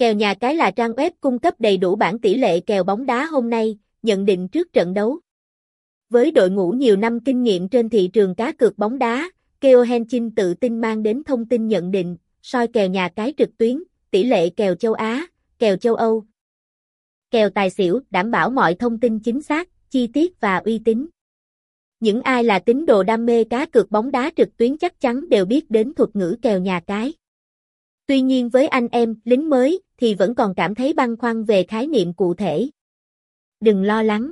Kèo nhà cái là trang web cung cấp đầy đủ bản tỷ lệ kèo bóng đá hôm nay, nhận định trước trận đấu. Với đội ngũ nhiều năm kinh nghiệm trên thị trường cá cược bóng đá, Keo Henchin tự tin mang đến thông tin nhận định, soi kèo nhà cái trực tuyến, tỷ lệ kèo châu Á, kèo châu Âu. Kèo tài xỉu đảm bảo mọi thông tin chính xác, chi tiết và uy tín. Những ai là tín đồ đam mê cá cược bóng đá trực tuyến chắc chắn đều biết đến thuật ngữ kèo nhà cái. Tuy nhiên với anh em lính mới thì vẫn còn cảm thấy băn khoăn về khái niệm cụ thể. Đừng lo lắng.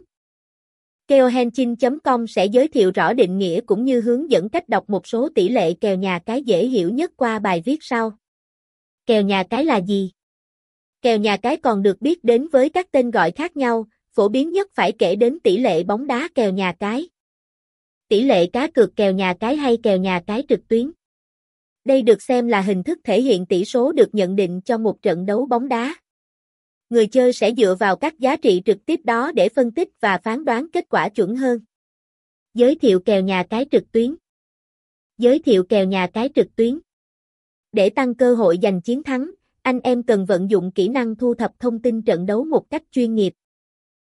Keohenchin.com sẽ giới thiệu rõ định nghĩa cũng như hướng dẫn cách đọc một số tỷ lệ kèo nhà cái dễ hiểu nhất qua bài viết sau. Kèo nhà cái là gì? Kèo nhà cái còn được biết đến với các tên gọi khác nhau, phổ biến nhất phải kể đến tỷ lệ bóng đá kèo nhà cái. Tỷ lệ cá cược kèo nhà cái hay kèo nhà cái trực tuyến. Đây được xem là hình thức thể hiện tỷ số được nhận định cho một trận đấu bóng đá. Người chơi sẽ dựa vào các giá trị trực tiếp đó để phân tích và phán đoán kết quả chuẩn hơn. Giới thiệu kèo nhà cái trực tuyến. Giới thiệu kèo nhà cái trực tuyến. Để tăng cơ hội giành chiến thắng, anh em cần vận dụng kỹ năng thu thập thông tin trận đấu một cách chuyên nghiệp.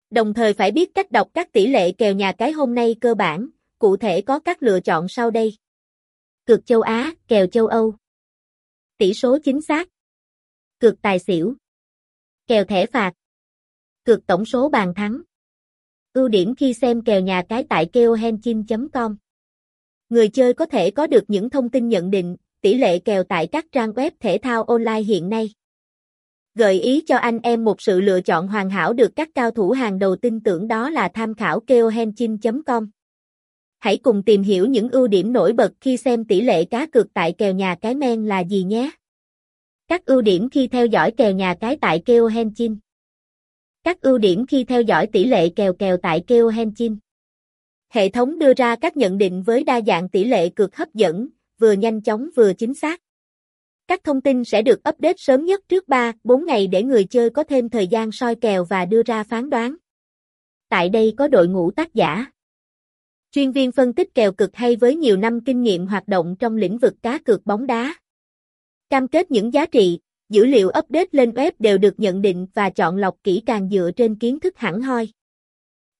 Đồng thời phải biết cách đọc các tỷ lệ kèo nhà cái hôm nay cơ bản, cụ thể có các lựa chọn sau đây. Cược châu Á, kèo châu Âu. Tỷ số chính xác. Cược tài xỉu. Kèo thẻ phạt. Cược tổng số bàn thắng. Ưu điểm khi xem kèo nhà cái tại keohenchim.com. Người chơi có thể có được những thông tin nhận định, tỷ lệ kèo tại các trang web thể thao online hiện nay. Gợi ý cho anh em một sự lựa chọn hoàn hảo được các cao thủ hàng đầu tin tưởng đó là tham khảo keohenchim.com. Hãy cùng tìm hiểu những ưu điểm nổi bật khi xem tỷ lệ cá cược tại kèo nhà cái men là gì nhé. Các ưu điểm khi theo dõi kèo nhà cái tại Keo Henchin. Các ưu điểm khi theo dõi tỷ lệ kèo kèo tại Keo Henchin. Hệ thống đưa ra các nhận định với đa dạng tỷ lệ cược hấp dẫn, vừa nhanh chóng vừa chính xác. Các thông tin sẽ được update sớm nhất trước 3, 4 ngày để người chơi có thêm thời gian soi kèo và đưa ra phán đoán. Tại đây có đội ngũ tác giả. Chuyên viên phân tích kèo cực hay với nhiều năm kinh nghiệm hoạt động trong lĩnh vực cá cược bóng đá. Cam kết những giá trị, dữ liệu update lên web đều được nhận định và chọn lọc kỹ càng dựa trên kiến thức hẳn hoi.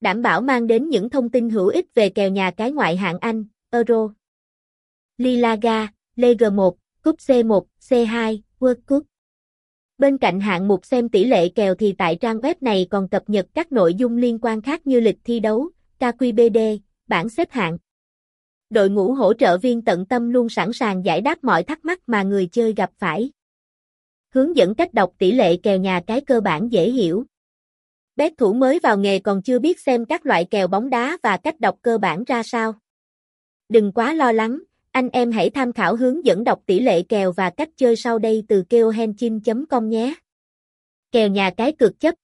Đảm bảo mang đến những thông tin hữu ích về kèo nhà cái ngoại hạng Anh, Euro, Liga, Liga 1, Cúp C1, C2, World Cup. Bên cạnh hạng mục xem tỷ lệ kèo thì tại trang web này còn cập nhật các nội dung liên quan khác như lịch thi đấu, KQBD, bảng xếp hạng. Đội ngũ hỗ trợ viên tận tâm luôn sẵn sàng giải đáp mọi thắc mắc mà người chơi gặp phải. Hướng dẫn cách đọc tỷ lệ kèo nhà cái cơ bản dễ hiểu. Bét thủ mới vào nghề còn chưa biết xem các loại kèo bóng đá và cách đọc cơ bản ra sao. Đừng quá lo lắng, anh em hãy tham khảo hướng dẫn đọc tỷ lệ kèo và cách chơi sau đây từ keohenchin.com nhé. Kèo nhà cái cược chấp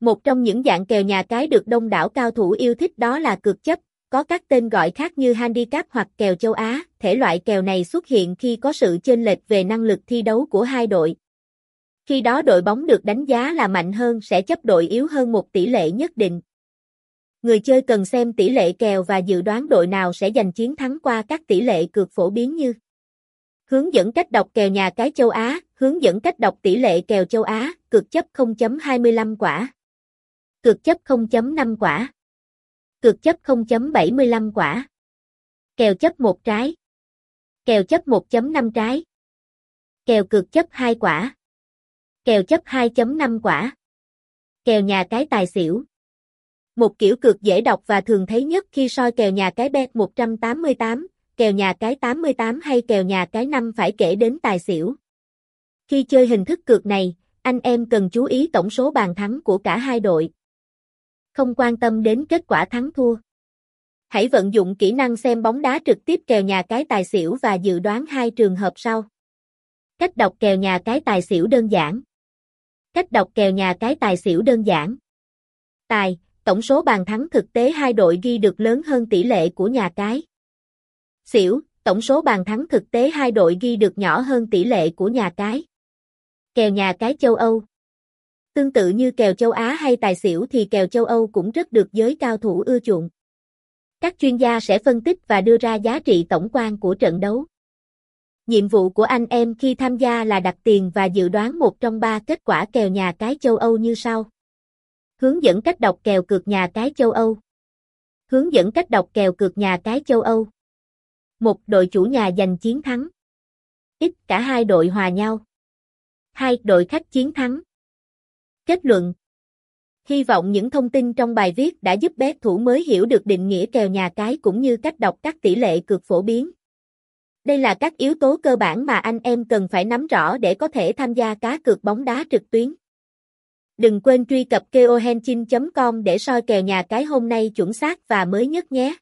một trong những dạng kèo nhà cái được đông đảo cao thủ yêu thích đó là cược chấp, có các tên gọi khác như handicap hoặc kèo châu Á, thể loại kèo này xuất hiện khi có sự chênh lệch về năng lực thi đấu của hai đội. Khi đó đội bóng được đánh giá là mạnh hơn sẽ chấp đội yếu hơn một tỷ lệ nhất định. Người chơi cần xem tỷ lệ kèo và dự đoán đội nào sẽ giành chiến thắng qua các tỷ lệ cược phổ biến như Hướng dẫn cách đọc kèo nhà cái châu Á, hướng dẫn cách đọc tỷ lệ kèo châu Á, cực chấp 0.25 quả cược chấp 0.5 quả. cược chấp 0.75 quả. Kèo chấp 1 trái. Kèo chấp 1.5 trái. Kèo cược chấp 2 quả. Kèo chấp 2.5 quả. Kèo nhà cái tài xỉu. Một kiểu cược dễ đọc và thường thấy nhất khi soi kèo nhà cái bet 188, kèo nhà cái 88 hay kèo nhà cái 5 phải kể đến tài xỉu. Khi chơi hình thức cược này, anh em cần chú ý tổng số bàn thắng của cả hai đội. Không quan tâm đến kết quả thắng thua. Hãy vận dụng kỹ năng xem bóng đá trực tiếp kèo nhà cái tài xỉu và dự đoán hai trường hợp sau. Cách đọc kèo nhà cái tài xỉu đơn giản. Cách đọc kèo nhà cái tài xỉu đơn giản. Tài, tổng số bàn thắng thực tế hai đội ghi được lớn hơn tỷ lệ của nhà cái. Xỉu, tổng số bàn thắng thực tế hai đội ghi được nhỏ hơn tỷ lệ của nhà cái. Kèo nhà cái châu Âu. Tương tự như kèo châu Á hay tài xỉu thì kèo châu Âu cũng rất được giới cao thủ ưa chuộng. Các chuyên gia sẽ phân tích và đưa ra giá trị tổng quan của trận đấu. Nhiệm vụ của anh em khi tham gia là đặt tiền và dự đoán một trong ba kết quả kèo nhà cái châu Âu như sau. Hướng dẫn cách đọc kèo cược nhà cái châu Âu. Hướng dẫn cách đọc kèo cược nhà cái châu Âu. Một đội chủ nhà giành chiến thắng. Ít cả hai đội hòa nhau. Hai đội khách chiến thắng. Kết luận. Hy vọng những thông tin trong bài viết đã giúp bé thủ mới hiểu được định nghĩa kèo nhà cái cũng như cách đọc các tỷ lệ cược phổ biến. Đây là các yếu tố cơ bản mà anh em cần phải nắm rõ để có thể tham gia cá cược bóng đá trực tuyến. Đừng quên truy cập keohenchin.com để soi kèo nhà cái hôm nay chuẩn xác và mới nhất nhé.